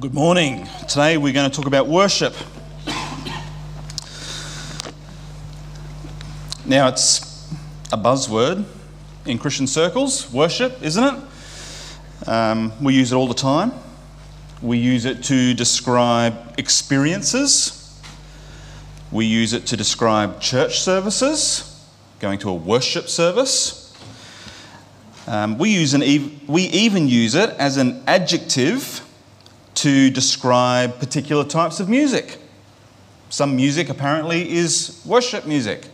Well, good morning. Today we're going to talk about worship. Now, it's a buzzword in Christian circles, worship, isn't it? Um, we use it all the time. We use it to describe experiences. We use it to describe church services, going to a worship service. Um, we, use an ev- we even use it as an adjective to describe particular types of music. Some music apparently is worship music.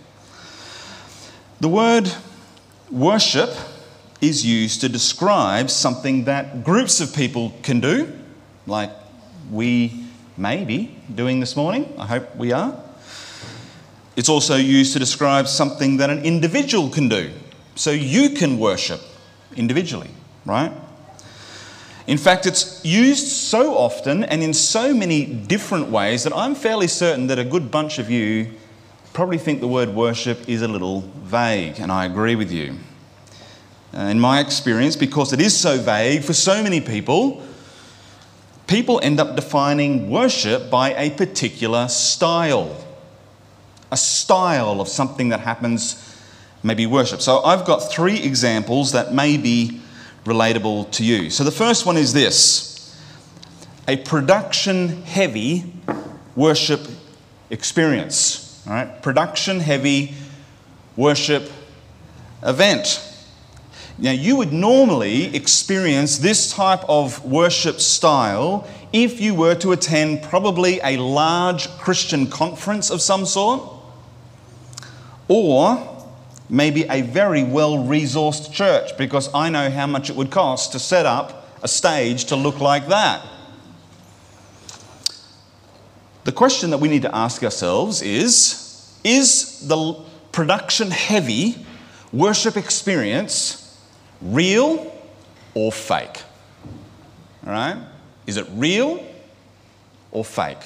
The word worship is used to describe something that groups of people can do, like we may be doing this morning. I hope we are. It's also used to describe something that an individual can do. So you can worship individually, right? In fact, it's used so often and in so many different ways that I'm fairly certain that a good bunch of you probably think the word worship is a little vague, and I agree with you. Uh, in my experience, because it is so vague for so many people, people end up defining worship by a particular style. A style of something that happens, maybe worship. So I've got three examples that may be relatable to you. So the first one is this a production heavy worship experience. All right? Production heavy worship event. Now, you would normally experience this type of worship style if you were to attend probably a large Christian conference of some sort, or maybe a very well resourced church because I know how much it would cost to set up a stage to look like that. The question that we need to ask ourselves is Is the production heavy worship experience real or fake? All right? Is it real or fake?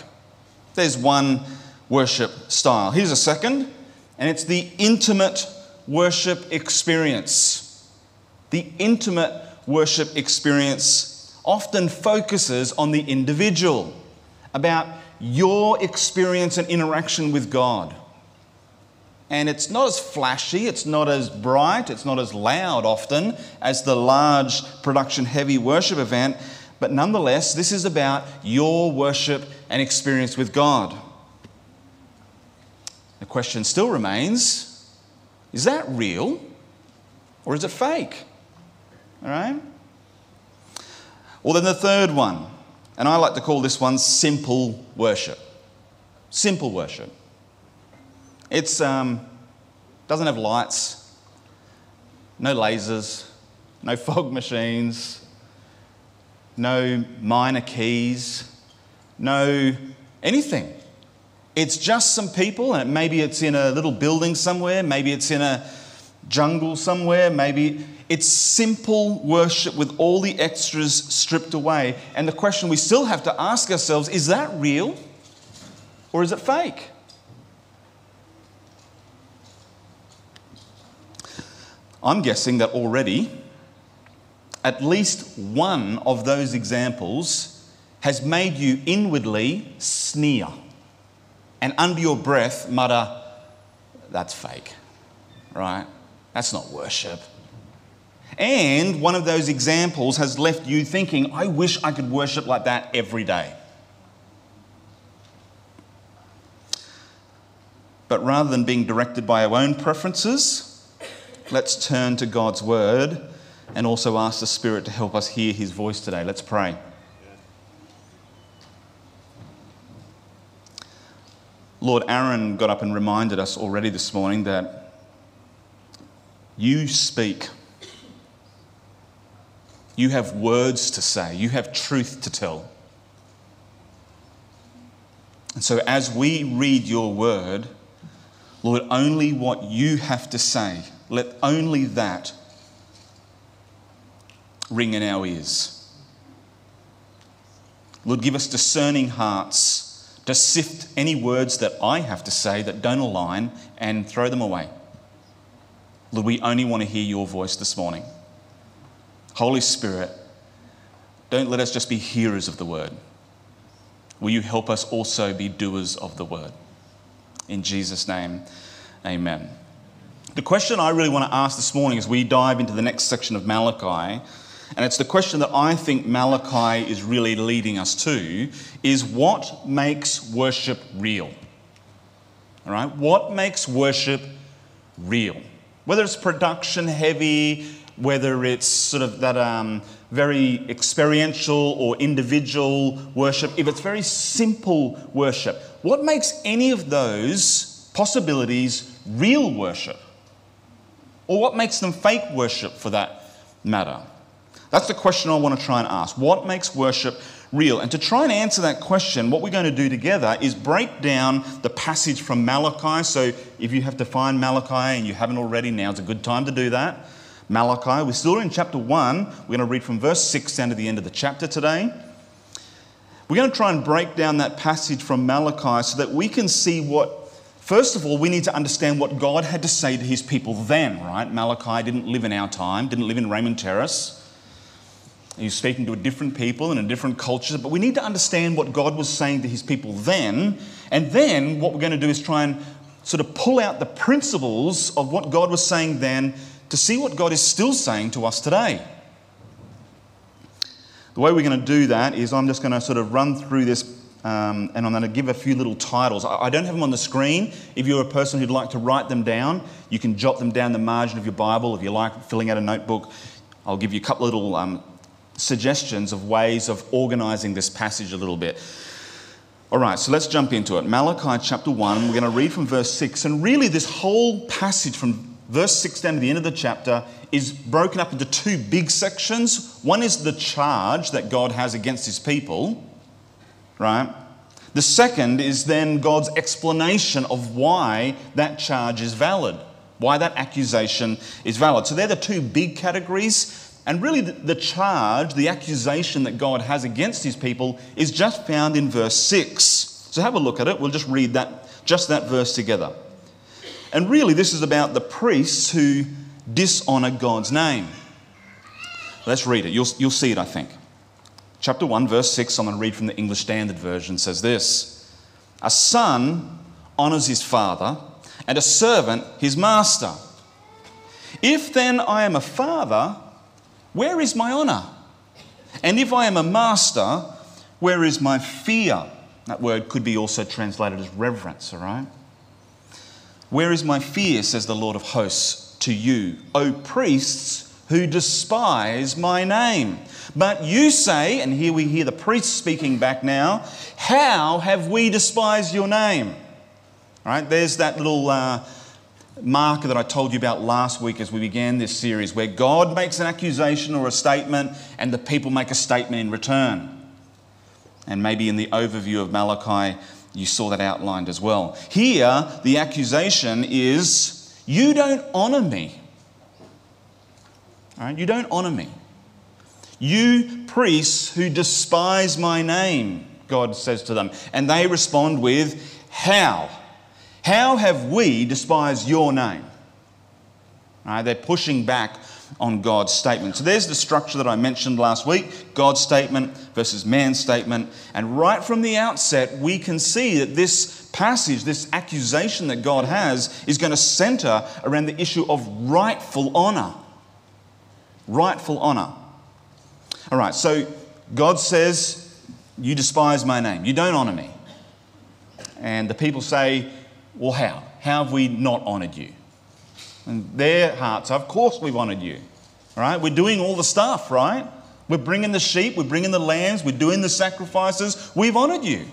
There's one worship style. Here's a second, and it's the intimate worship experience. The intimate worship experience often focuses on the individual, about your experience and interaction with God. And it's not as flashy, it's not as bright, it's not as loud often as the large production heavy worship event, but nonetheless, this is about your worship and experience with God. The question still remains is that real or is it fake? All right? Well, then the third one, and I like to call this one simple worship. Simple worship. It um, doesn't have lights, no lasers, no fog machines, no minor keys, no anything. It's just some people, and maybe it's in a little building somewhere, maybe it's in a jungle somewhere, maybe it's simple worship with all the extras stripped away. And the question we still have to ask ourselves is that real or is it fake? I'm guessing that already at least one of those examples has made you inwardly sneer and under your breath mutter, that's fake, right? That's not worship. And one of those examples has left you thinking, I wish I could worship like that every day. But rather than being directed by our own preferences, let's turn to God's word and also ask the Spirit to help us hear his voice today. Let's pray. Lord, Aaron got up and reminded us already this morning that you speak. You have words to say. You have truth to tell. And so, as we read your word, Lord, only what you have to say, let only that ring in our ears. Lord, give us discerning hearts to sift any words that I have to say that don't align and throw them away. Lord, we only want to hear your voice this morning. Holy Spirit, don't let us just be hearers of the word, will you help us also be doers of the word? In Jesus' name, amen. The question I really want to ask this morning as we dive into the next section of Malachi, and it's the question that I think Malachi is really leading us to, is what makes worship real? All right, what makes worship real? Whether it's production heavy, whether it's sort of that um, very experiential or individual worship, if it's very simple worship, what makes any of those possibilities real worship? Or what makes them fake worship for that matter? That's the question I want to try and ask. What makes worship real? And to try and answer that question, what we're going to do together is break down the passage from Malachi. So if you have to find Malachi and you haven't already, now's a good time to do that. Malachi, we're still in chapter 1. We're going to read from verse 6 down to the end of the chapter today. We're going to try and break down that passage from Malachi so that we can see what First of all, we need to understand what God had to say to his people then, right? Malachi didn't live in our time, didn't live in Raymond Terrace. He's speaking to a different people and a different culture, but we need to understand what God was saying to his people then. And then what we're going to do is try and sort of pull out the principles of what God was saying then to see what God is still saying to us today. The way we're going to do that is I'm just going to sort of run through this um, and I'm going to give a few little titles. I, don't have them on the screen. If you're a person who'd like to write them down, you can jot them down the margin of your Bible. If you like filling out a notebook, I'll give you a couple little um, suggestions of ways of organizing this passage a little bit. All right, so let's jump into it. Malachi chapter 1, we're going to read from verse 6. And really, this whole passage from verse 6 down to the end of the chapter is broken up into two big sections. One is the charge that God has against his people right? The second is then God's explanation of why that charge is valid, why that accusation is valid. So they're the two big categories. And really, the charge, the accusation that God has against his people is just found in verse 6. So have a look at it. We'll just read that, just that verse together. And really, this is about the priests who dishonor God's name. Let's read it. You'll, you'll see it, I think. Chapter 1, verse 6, I'm going to read from the English Standard Version, says this A son honors his father, and a servant his master. If then I am a father, where is my honor? And if I am a master, where is my fear? That word could be also translated as reverence, all right? Where is my fear, says the Lord of hosts, to you, O priests who despise my name? But you say, and here we hear the priests speaking back now, how have we despised your name? All right, there's that little uh, marker that I told you about last week as we began this series, where God makes an accusation or a statement, and the people make a statement in return. And maybe in the overview of Malachi, you saw that outlined as well. Here, the accusation is, You don't honor me. All right, you don't honor me. You priests who despise my name, God says to them. And they respond with, How? How have we despised your name? Right, they're pushing back on God's statement. So there's the structure that I mentioned last week God's statement versus man's statement. And right from the outset, we can see that this passage, this accusation that God has, is going to center around the issue of rightful honor. Rightful honor. All right, so God says, You despise my name, you don't honor me. And the people say, Well, how? How have we not honored you? And their hearts, Of course we've honored you. All right, we're doing all the stuff, right? We're bringing the sheep, we're bringing the lambs, we're doing the sacrifices. We've honored you.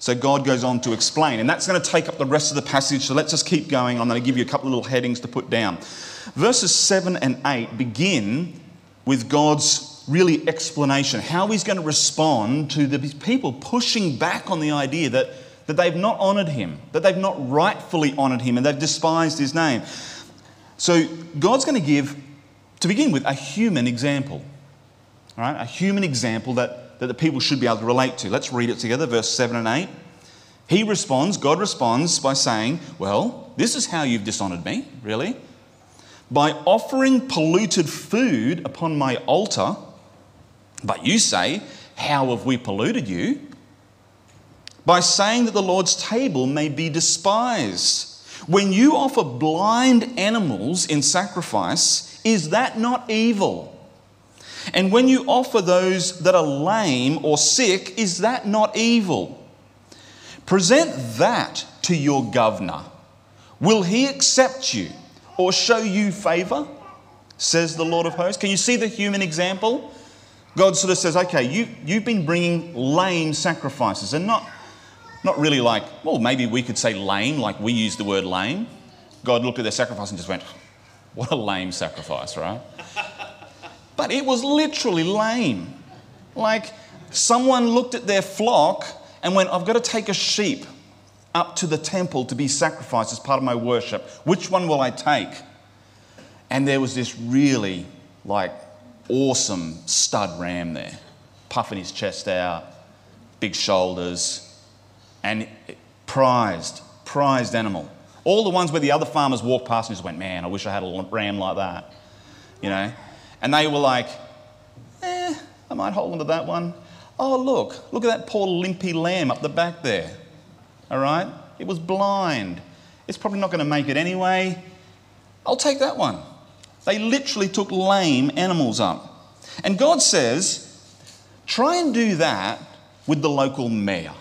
So God goes on to explain, and that's going to take up the rest of the passage. So let's just keep going. I'm going to give you a couple of little headings to put down. Verses 7 and 8 begin with God's really explanation, how he's going to respond to the people pushing back on the idea that, that they've not honored him, that they've not rightfully honored him, and they've despised his name. So God's going to give, to begin with, a human example. All right, a human example that, that the people should be able to relate to. Let's read it together, verse 7 and 8. He responds, God responds by saying, Well, this is how you've dishonored me, really by offering polluted food upon my altar. But you say, How have we polluted you? By saying that the Lord's table may be despised. When you offer blind animals in sacrifice, is that not evil? And when you offer those that are lame or sick, is that not evil? Present that to your governor. Will he accept you or show you favor? Says the Lord of hosts. Can you see the human example? God sort of says, okay, you, you've been bringing lame sacrifices, and not, not really like, well, maybe we could say lame, like we use the word lame. God looked at their sacrifice and just went, what a lame sacrifice, right? but it was literally lame. Like someone looked at their flock and went, I've got to take a sheep up to the temple to be sacrificed as part of my worship. Which one will I take? And there was this really like awesome stud ram there, puffing his chest out, big shoulders, and prized, prized animal. All the ones where the other farmers walked past and just went, Man, I wish I had a ram like that. You know? And they were like, Eh, I might hold on to that one. Oh, look, look at that poor limpy lamb up the back there. All right? It was blind. It's probably not going to make it anyway. I'll take that one. They literally took lame animals up. And God says, try and do that with the local mayor.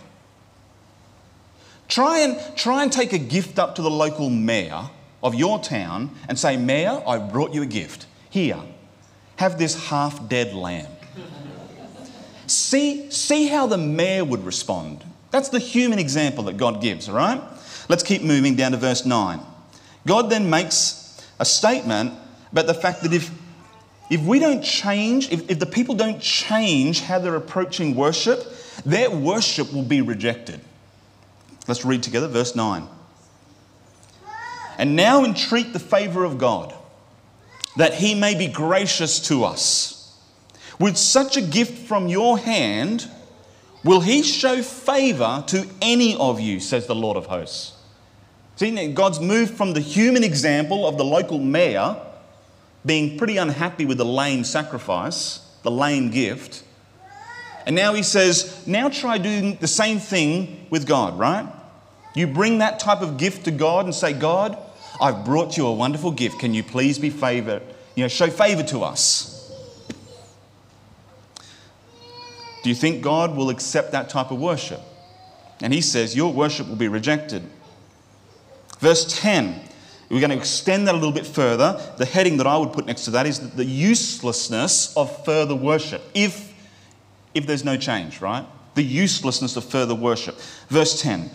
Try and, try and take a gift up to the local mayor of your town and say, Mayor, I brought you a gift. Here, have this half dead lamb. see, see how the mayor would respond. That's the human example that God gives, all right? Let's keep moving down to verse 9. God then makes a statement about the fact that if, if we don't change, if, if the people don't change how they're approaching worship, their worship will be rejected. Let's read together verse 9. And now entreat the favour of God, that he may be gracious to us. With such a gift from your hand, will he show favour to any of you, says the Lord of hosts. See, God's moved from the human example of the local mayor being pretty unhappy with the lame sacrifice, the lame gift. And now he says, now try doing the same thing with God, right? You bring that type of gift to God and say, God, I've brought you a wonderful gift. Can you please be favored? You know, show favor to us. Do you think God will accept that type of worship? And he says, Your worship will be rejected. Verse 10, we're going to extend that a little bit further. The heading that I would put next to that is the uselessness of further worship, if, if there's no change, right? The uselessness of further worship. Verse 10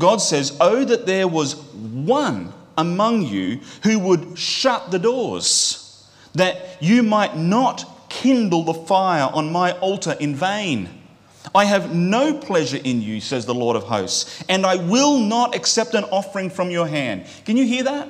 God says, Oh, that there was one among you who would shut the doors, that you might not kindle the fire on my altar in vain. I have no pleasure in you, says the Lord of hosts, and I will not accept an offering from your hand. Can you hear that?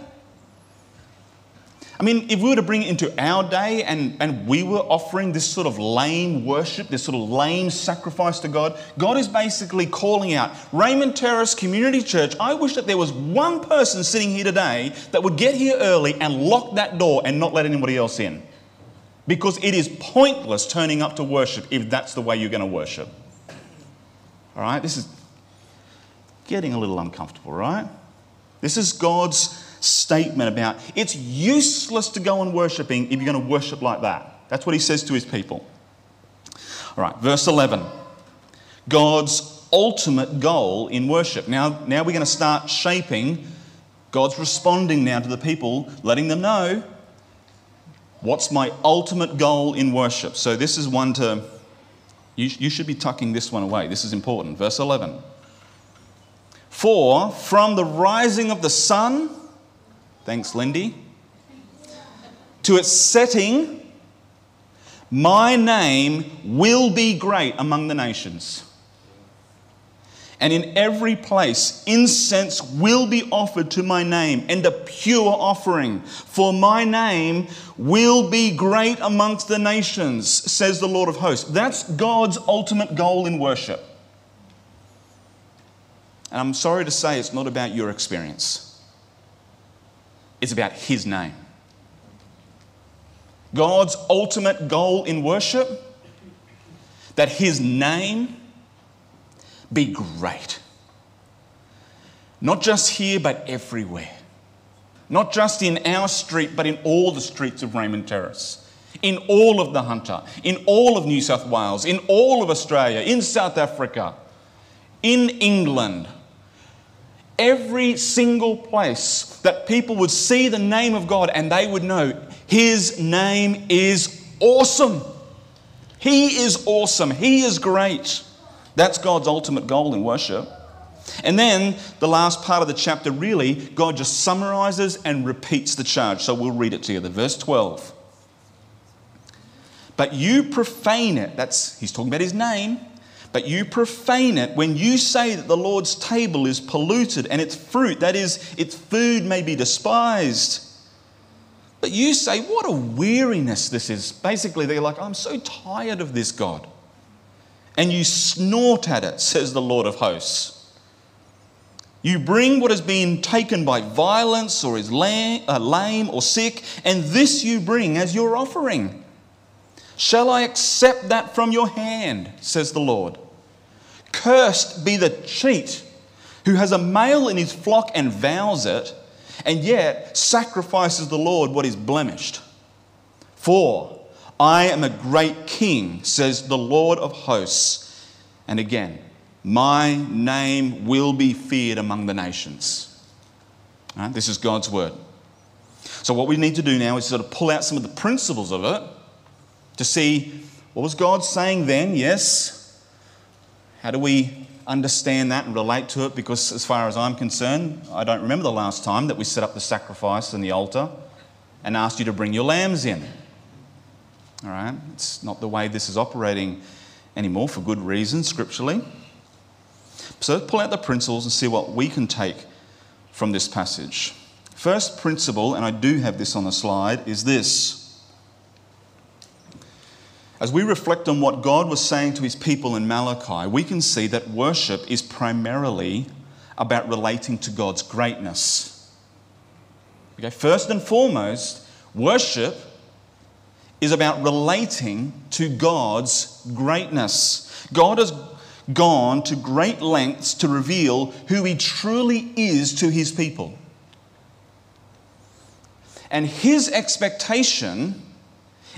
I mean, if we were to bring it into our day and, and we were offering this sort of lame worship, this sort of lame sacrifice to God, God is basically calling out Raymond Terrace Community Church. I wish that there was one person sitting here today that would get here early and lock that door and not let anybody else in. Because it is pointless turning up to worship if that's the way you're going to worship. All right? This is getting a little uncomfortable, right? This is God's statement about it's useless to go on worshipping if you're going to worship like that. That's what he says to his people. All right, verse 11. God's ultimate goal in worship. Now, now we're going to start shaping. God's responding now to the people, letting them know what's my ultimate goal in worship. So, this is one to, you, you should be tucking this one away. This is important. Verse 11. For from the rising of the sun Thanks, Lindy. To its setting, my name will be great among the nations. And in every place, incense will be offered to my name and a pure offering. For my name will be great amongst the nations, says the Lord of hosts. That's God's ultimate goal in worship. And I'm sorry to say it's not about your experience. It's about His name. God's ultimate goal in worship that his name be great. Not just here, but everywhere. Not just in our street, but in all the streets of Raymond Terrace, in all of the Hunter, in all of New South Wales, in all of Australia, in South Africa, in England. Every single place that people would see the name of God and they would know His name is awesome. He is awesome. He is great. That's God's ultimate goal in worship. And then the last part of the chapter, really, God just summarizes and repeats the charge. So we'll read it together. Verse 12. But you profane it. That's, he's talking about his name. But you profane it when you say that the Lord's table is polluted and its fruit, that is, its food, may be despised. But you say, What a weariness this is. Basically, they're like, I'm so tired of this, God. And you snort at it, says the Lord of hosts. You bring what has been taken by violence or is uh, lame or sick, and this you bring as your offering. Shall I accept that from your hand, says the Lord? Cursed be the cheat who has a male in his flock and vows it, and yet sacrifices the Lord what is blemished. For I am a great king, says the Lord of hosts. And again, my name will be feared among the nations. Right? This is God's word. So, what we need to do now is sort of pull out some of the principles of it to see what was God saying then, yes. How do we understand that and relate to it? Because, as far as I'm concerned, I don't remember the last time that we set up the sacrifice and the altar and asked you to bring your lambs in. All right? It's not the way this is operating anymore for good reason, scripturally. So let's pull out the principles and see what we can take from this passage. First principle, and I do have this on the slide, is this. As we reflect on what God was saying to his people in Malachi, we can see that worship is primarily about relating to God's greatness. Okay, first and foremost, worship is about relating to God's greatness. God has gone to great lengths to reveal who he truly is to his people. And his expectation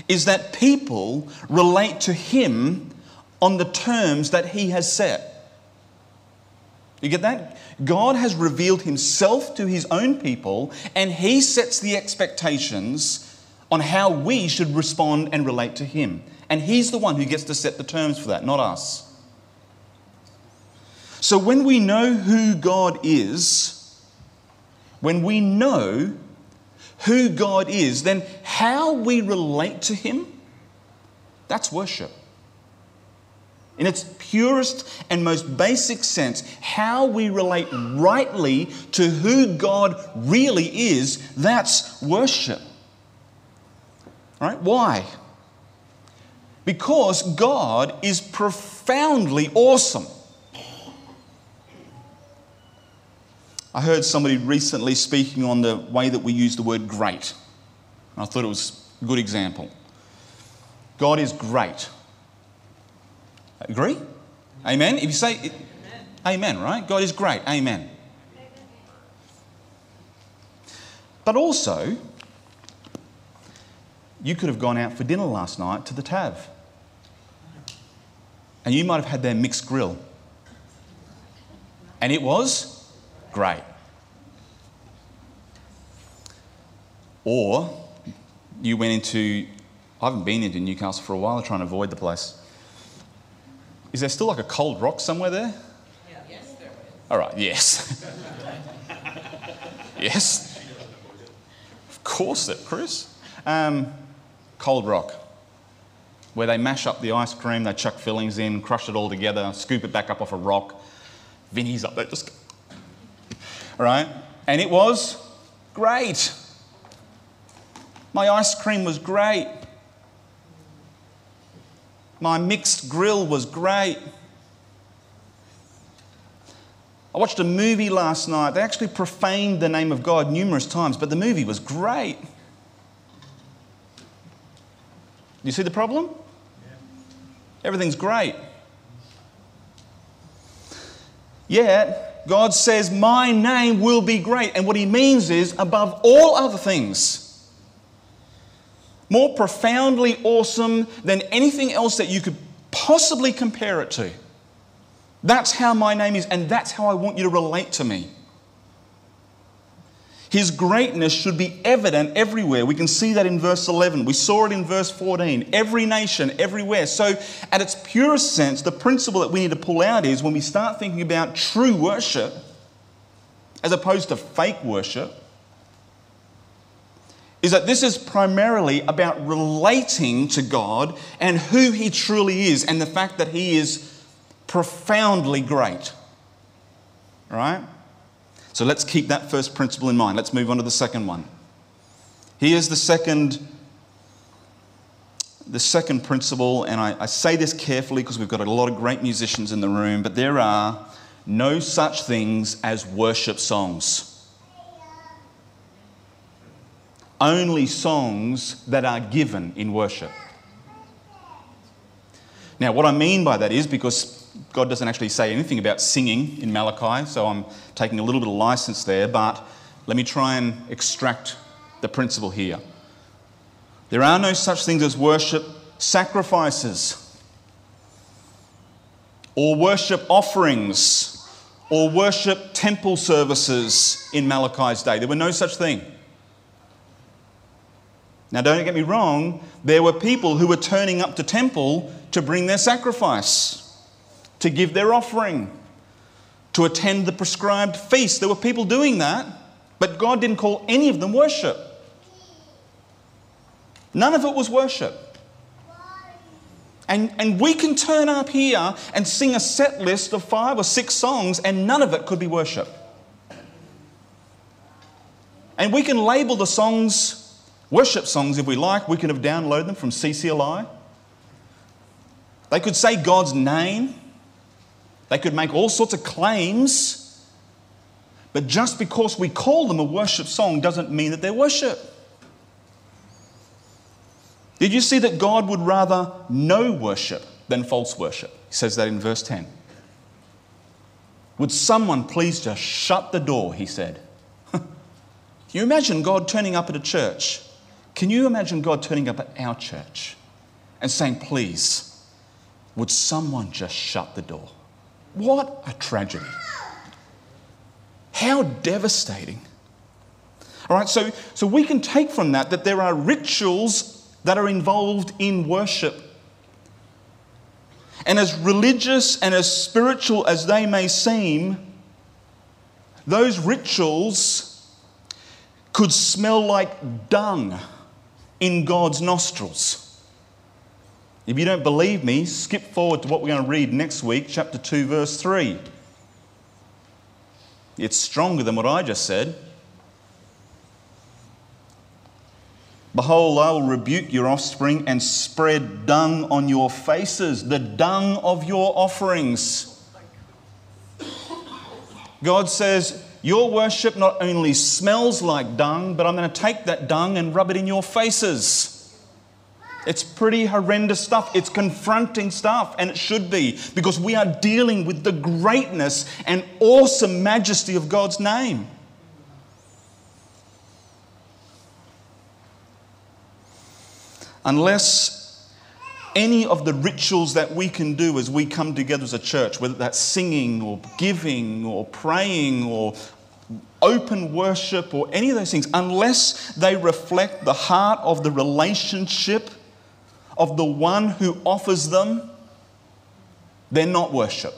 is that people relate to him on the terms that he has set. You get that? God has revealed himself to his own people, and he sets the expectations on how we should respond and relate to him. And he's the one who gets to set the terms for that, not us. So when we know who God is, when we know who God is, then how we relate to Him, that's worship. In its purest and most basic sense, how we relate rightly to who God really is, that's worship. Right? Why? Because God is profoundly awesome. I heard somebody recently speaking on the way that we use the word great. And I thought it was a good example. God is great. Agree? Amen? If you say amen. amen, right? God is great. Amen. But also, you could have gone out for dinner last night to the Tav. And you might have had their mixed grill. And it was great. Or you went into, I haven't been into Newcastle for a while, I'm trying to avoid the place. Is there still like a cold rock somewhere there? Yeah. Yes, there is. All right, yes. yes. Of course, that, Chris. Um, cold rock, where they mash up the ice cream, they chuck fillings in, crush it all together, scoop it back up off a rock. Vinny's up there just right? And it was great. My ice cream was great. My mixed grill was great. I watched a movie last night. They actually profaned the name of God numerous times, but the movie was great. You see the problem? Everything's great. Yet, God says, My name will be great. And what he means is, above all other things, more profoundly awesome than anything else that you could possibly compare it to. That's how my name is, and that's how I want you to relate to me. His greatness should be evident everywhere. We can see that in verse 11. We saw it in verse 14. Every nation, everywhere. So, at its purest sense, the principle that we need to pull out is when we start thinking about true worship, as opposed to fake worship, is that this is primarily about relating to God and who He truly is and the fact that He is profoundly great. Right? So let's keep that first principle in mind. Let's move on to the second one. Here's the second, the second principle, and I, I say this carefully because we've got a lot of great musicians in the room, but there are no such things as worship songs. Only songs that are given in worship. Now, what I mean by that is because God doesn't actually say anything about singing in Malachi, so I'm taking a little bit of license there, but let me try and extract the principle here. There are no such things as worship sacrifices, or worship offerings, or worship temple services in Malachi's day. There were no such thing. Now, don't get me wrong, there were people who were turning up to temple to bring their sacrifice to give their offering, to attend the prescribed feast. There were people doing that, but God didn't call any of them worship. None of it was worship. And, and we can turn up here and sing a set list of five or six songs, and none of it could be worship. And we can label the songs worship songs if we like. We can have downloaded them from CCLI. They could say God's name. They could make all sorts of claims, but just because we call them a worship song doesn't mean that they're worship. Did you see that God would rather no worship than false worship? He says that in verse 10. Would someone please just shut the door? He said. Can you imagine God turning up at a church? Can you imagine God turning up at our church and saying, Please, would someone just shut the door? What a tragedy. How devastating. All right, so, so we can take from that that there are rituals that are involved in worship. And as religious and as spiritual as they may seem, those rituals could smell like dung in God's nostrils. If you don't believe me, skip forward to what we're going to read next week, chapter 2, verse 3. It's stronger than what I just said. Behold, I will rebuke your offspring and spread dung on your faces, the dung of your offerings. God says, Your worship not only smells like dung, but I'm going to take that dung and rub it in your faces. It's pretty horrendous stuff. It's confronting stuff, and it should be, because we are dealing with the greatness and awesome majesty of God's name. Unless any of the rituals that we can do as we come together as a church, whether that's singing or giving or praying or open worship or any of those things, unless they reflect the heart of the relationship of the one who offers them, they're not worship.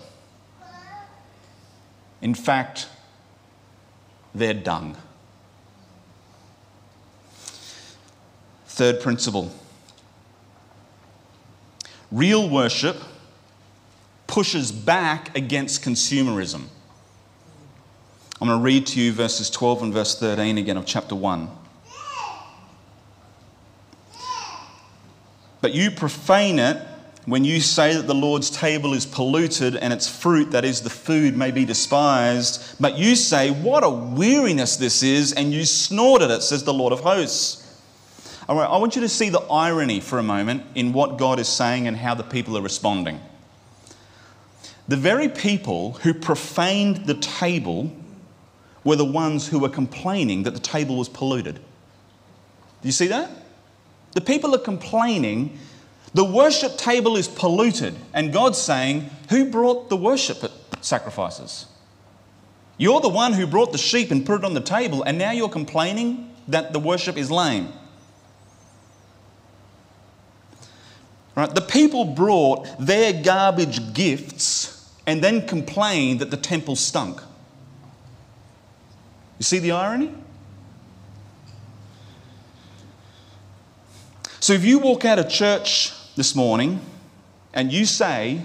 In fact, they're dung. Third principle real worship pushes back against consumerism. I'm going to read to you verses 12 and verse 13 again of chapter 1. But you profane it when you say that the Lord's table is polluted and its fruit, that is, the food, may be despised. But you say, What a weariness this is, and you snort at it, says the Lord of hosts. All right, I want you to see the irony for a moment in what God is saying and how the people are responding. The very people who profaned the table were the ones who were complaining that the table was polluted. Do you see that? The people are complaining the worship table is polluted, and God's saying, Who brought the worship sacrifices? You're the one who brought the sheep and put it on the table, and now you're complaining that the worship is lame. Right? The people brought their garbage gifts and then complained that the temple stunk. You see the irony? So if you walk out of church this morning and you say,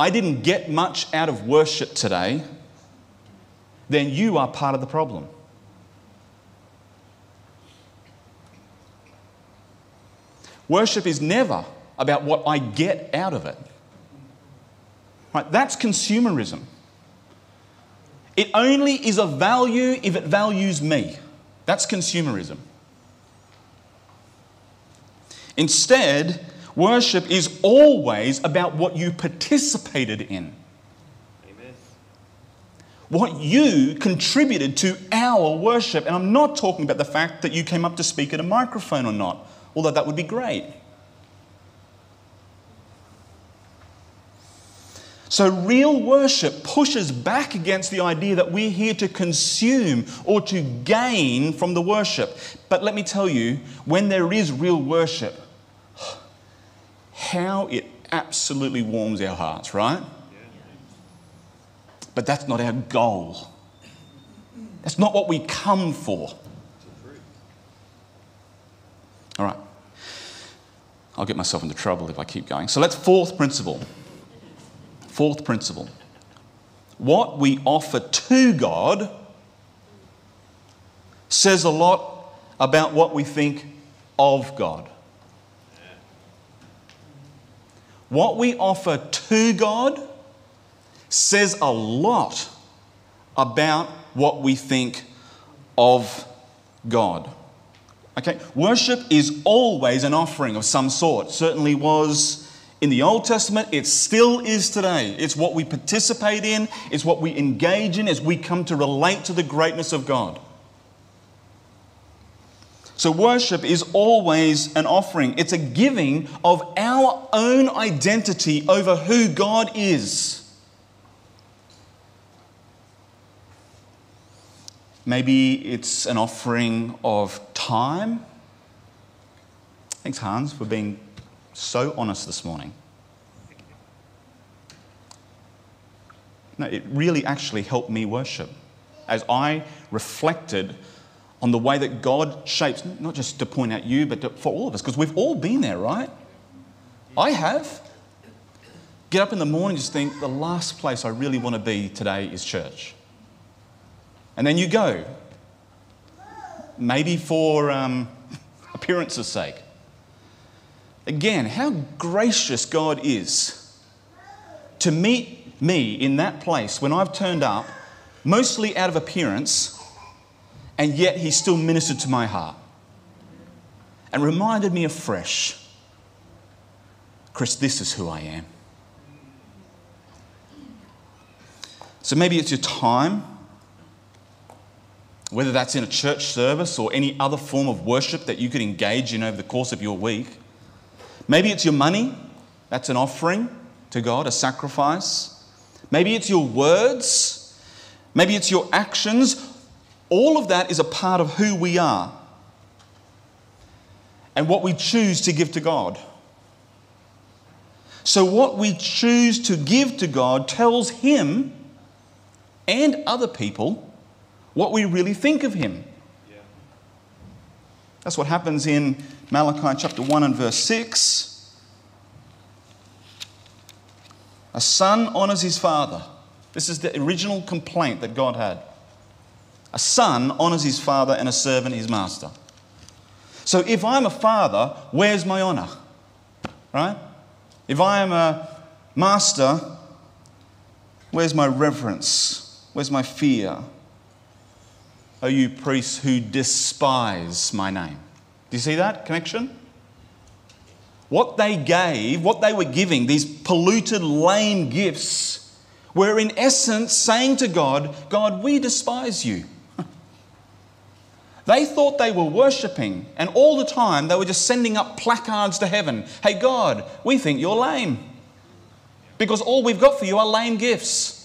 I didn't get much out of worship today, then you are part of the problem. Worship is never about what I get out of it. Right? That's consumerism. It only is of value if it values me. That's consumerism. Instead, worship is always about what you participated in. Amen. What you contributed to our worship. And I'm not talking about the fact that you came up to speak at a microphone or not, although that would be great. So, real worship pushes back against the idea that we're here to consume or to gain from the worship. But let me tell you, when there is real worship, how it absolutely warms our hearts, right? But that's not our goal. That's not what we come for. All right. I'll get myself into trouble if I keep going. So let's fourth principle. Fourth principle. What we offer to God says a lot about what we think of God. What we offer to God says a lot about what we think of God. Okay? Worship is always an offering of some sort. Certainly was in the Old Testament, it still is today. It's what we participate in, it's what we engage in as we come to relate to the greatness of God. So, worship is always an offering, it's a giving of our own identity over who God is. Maybe it's an offering of time. Thanks, Hans, for being so honest this morning. No, it really actually helped me worship as I reflected on the way that God shapes, not just to point at you, but to, for all of us, because we've all been there, right? I have. Get up in the morning, just think, the last place I really want to be today is church. And then you go, maybe for um, appearance's sake. Again, how gracious God is to meet me in that place when I've turned up, mostly out of appearance and yet he still ministered to my heart and reminded me afresh Chris, this is who I am. So maybe it's your time, whether that's in a church service or any other form of worship that you could engage in over the course of your week. Maybe it's your money, that's an offering to God, a sacrifice. Maybe it's your words, maybe it's your actions, all of that is a part of who we are and what we choose to give to God. So, what we choose to give to God tells Him and other people what we really think of Him. Yeah. That's what happens in Malachi chapter 1 and verse 6. A son honors his father. This is the original complaint that God had. A son honors his father and a servant his master. So if I'm a father, where's my honor? Right? If I am a master, where's my reverence? Where's my fear? O you priests who despise my name. Do you see that connection? What they gave, what they were giving, these polluted, lame gifts, were in essence saying to God, God, we despise you. They thought they were worshipping, and all the time they were just sending up placards to heaven. Hey, God, we think you're lame. Because all we've got for you are lame gifts.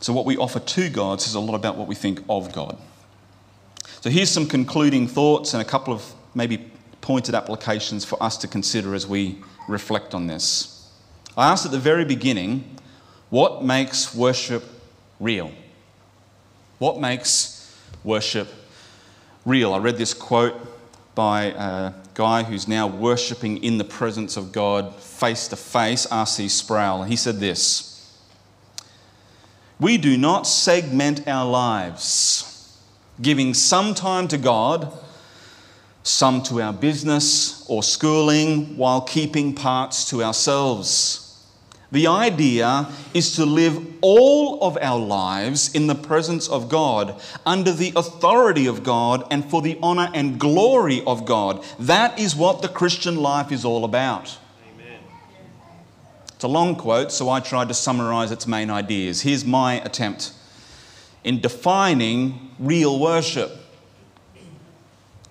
So, what we offer to God says a lot about what we think of God. So, here's some concluding thoughts and a couple of maybe pointed applications for us to consider as we reflect on this. I asked at the very beginning, what makes worship real? What makes worship real? I read this quote by a guy who's now worshipping in the presence of God face to face, R.C. Sproul. He said this We do not segment our lives, giving some time to God, some to our business or schooling, while keeping parts to ourselves. The idea is to live all of our lives in the presence of God, under the authority of God, and for the honor and glory of God. That is what the Christian life is all about. Amen. It's a long quote, so I tried to summarize its main ideas. Here's my attempt in defining real worship.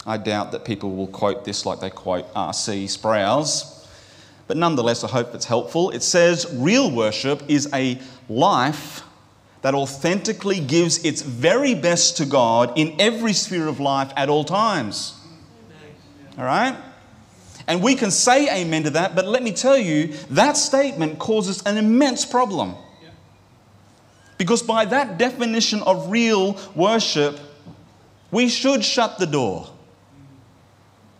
I doubt that people will quote this like they quote R.C. Sproul's but nonetheless, I hope it's helpful. It says real worship is a life that authentically gives its very best to God in every sphere of life at all times. All right? And we can say amen to that, but let me tell you, that statement causes an immense problem. Because by that definition of real worship, we should shut the door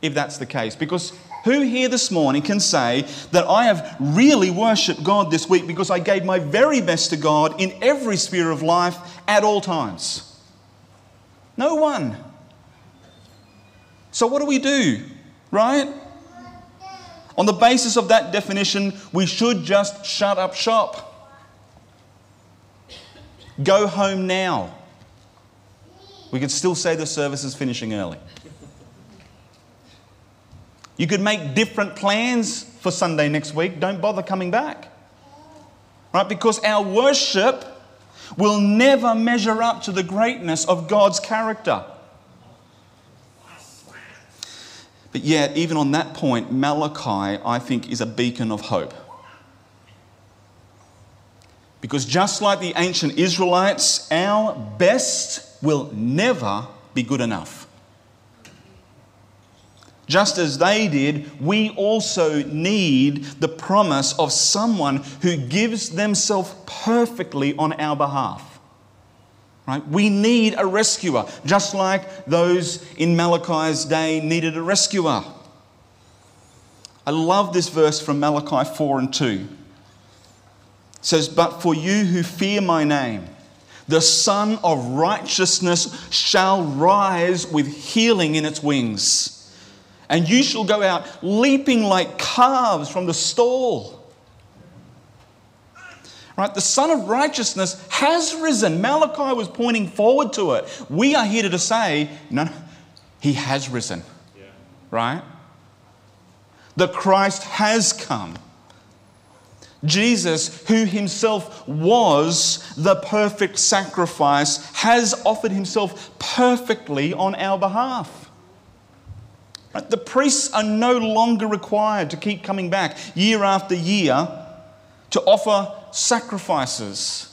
if that's the case. Because who here this morning can say that I have really worshipped God this week because I gave my very best to God in every sphere of life at all times? No one. So, what do we do? Right? On the basis of that definition, we should just shut up shop. Go home now. We could still say the service is finishing early. You could make different plans for Sunday next week. Don't bother coming back. Right? Because our worship will never measure up to the greatness of God's character. But yet, even on that point, Malachi, I think, is a beacon of hope. Because just like the ancient Israelites, our best will never be good enough. Just as they did, we also need the promise of someone who gives themselves perfectly on our behalf. Right? We need a rescuer, just like those in Malachi's day needed a rescuer. I love this verse from Malachi 4 and 2. It says, But for you who fear my name, the Sun of Righteousness shall rise with healing in its wings and you shall go out leaping like calves from the stall. Right? The Sun of Righteousness has risen. Malachi was pointing forward to it. We are here to say, no, he has risen. Yeah. Right? The Christ has come. Jesus, who himself was the perfect sacrifice, has offered himself perfectly on our behalf. The priests are no longer required to keep coming back year after year to offer sacrifices.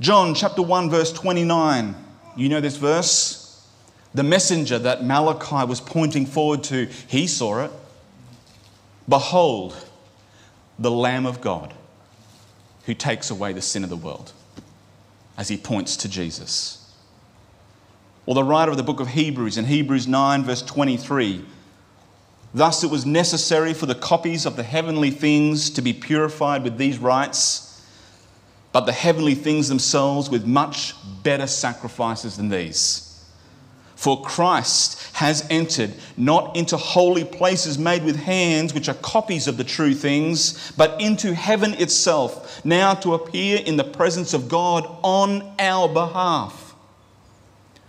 John chapter 1, verse 29. You know this verse? The messenger that Malachi was pointing forward to, he saw it. Behold, the Lamb of God who takes away the sin of the world, as he points to Jesus. Or the writer of the book of Hebrews in Hebrews 9, verse 23. Thus it was necessary for the copies of the heavenly things to be purified with these rites, but the heavenly things themselves with much better sacrifices than these. For Christ has entered, not into holy places made with hands, which are copies of the true things, but into heaven itself, now to appear in the presence of God on our behalf.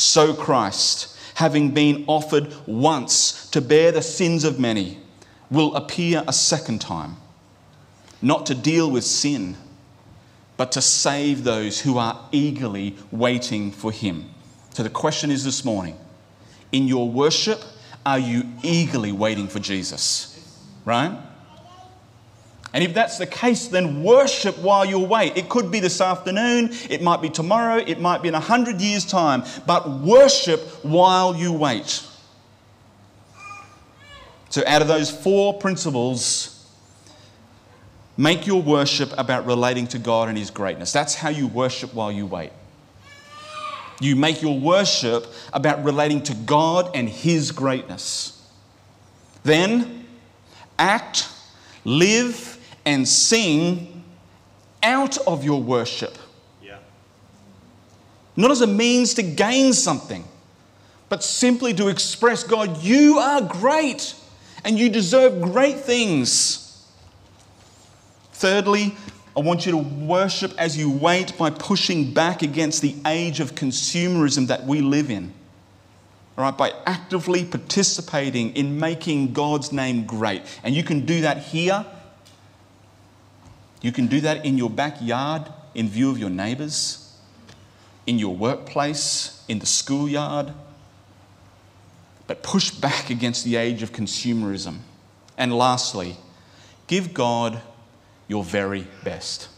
so Christ, having been offered once to bear the sins of many, will appear a second time, not to deal with sin, but to save those who are eagerly waiting for him. So the question is this morning in your worship, are you eagerly waiting for Jesus? Right? And if that's the case, then worship while you wait. It could be this afternoon, it might be tomorrow, it might be in a hundred years' time, but worship while you wait. So, out of those four principles, make your worship about relating to God and His greatness. That's how you worship while you wait. You make your worship about relating to God and His greatness. Then act, live, and sing out of your worship. Yeah. Not as a means to gain something, but simply to express God, you are great and you deserve great things. Thirdly, I want you to worship as you wait by pushing back against the age of consumerism that we live in. All right, by actively participating in making God's name great. And you can do that here. You can do that in your backyard in view of your neighbors, in your workplace, in the schoolyard. But push back against the age of consumerism. And lastly, give God your very best.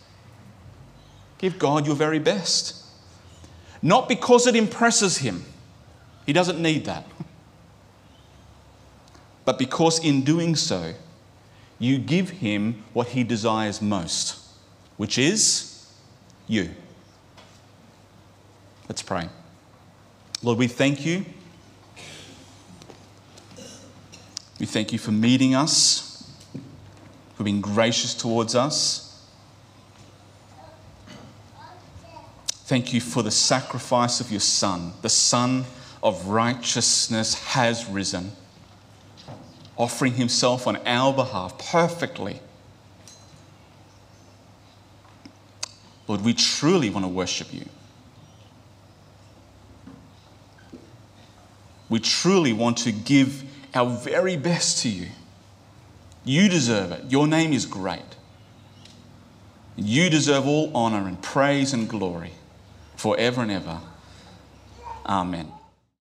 Give God your very best. Not because it impresses Him, He doesn't need that. But because in doing so, you give Him what He desires most, which is you. Let's pray. Lord, we thank you. We thank you for meeting us for being gracious towards us. Thank you for the sacrifice of your Son. The Son of righteousness has risen, offering himself on our behalf perfectly. Lord, we truly want to worship you. We truly want to give our very best to you. You deserve it. Your name is great. You deserve all honor and praise and glory forever and ever. Amen.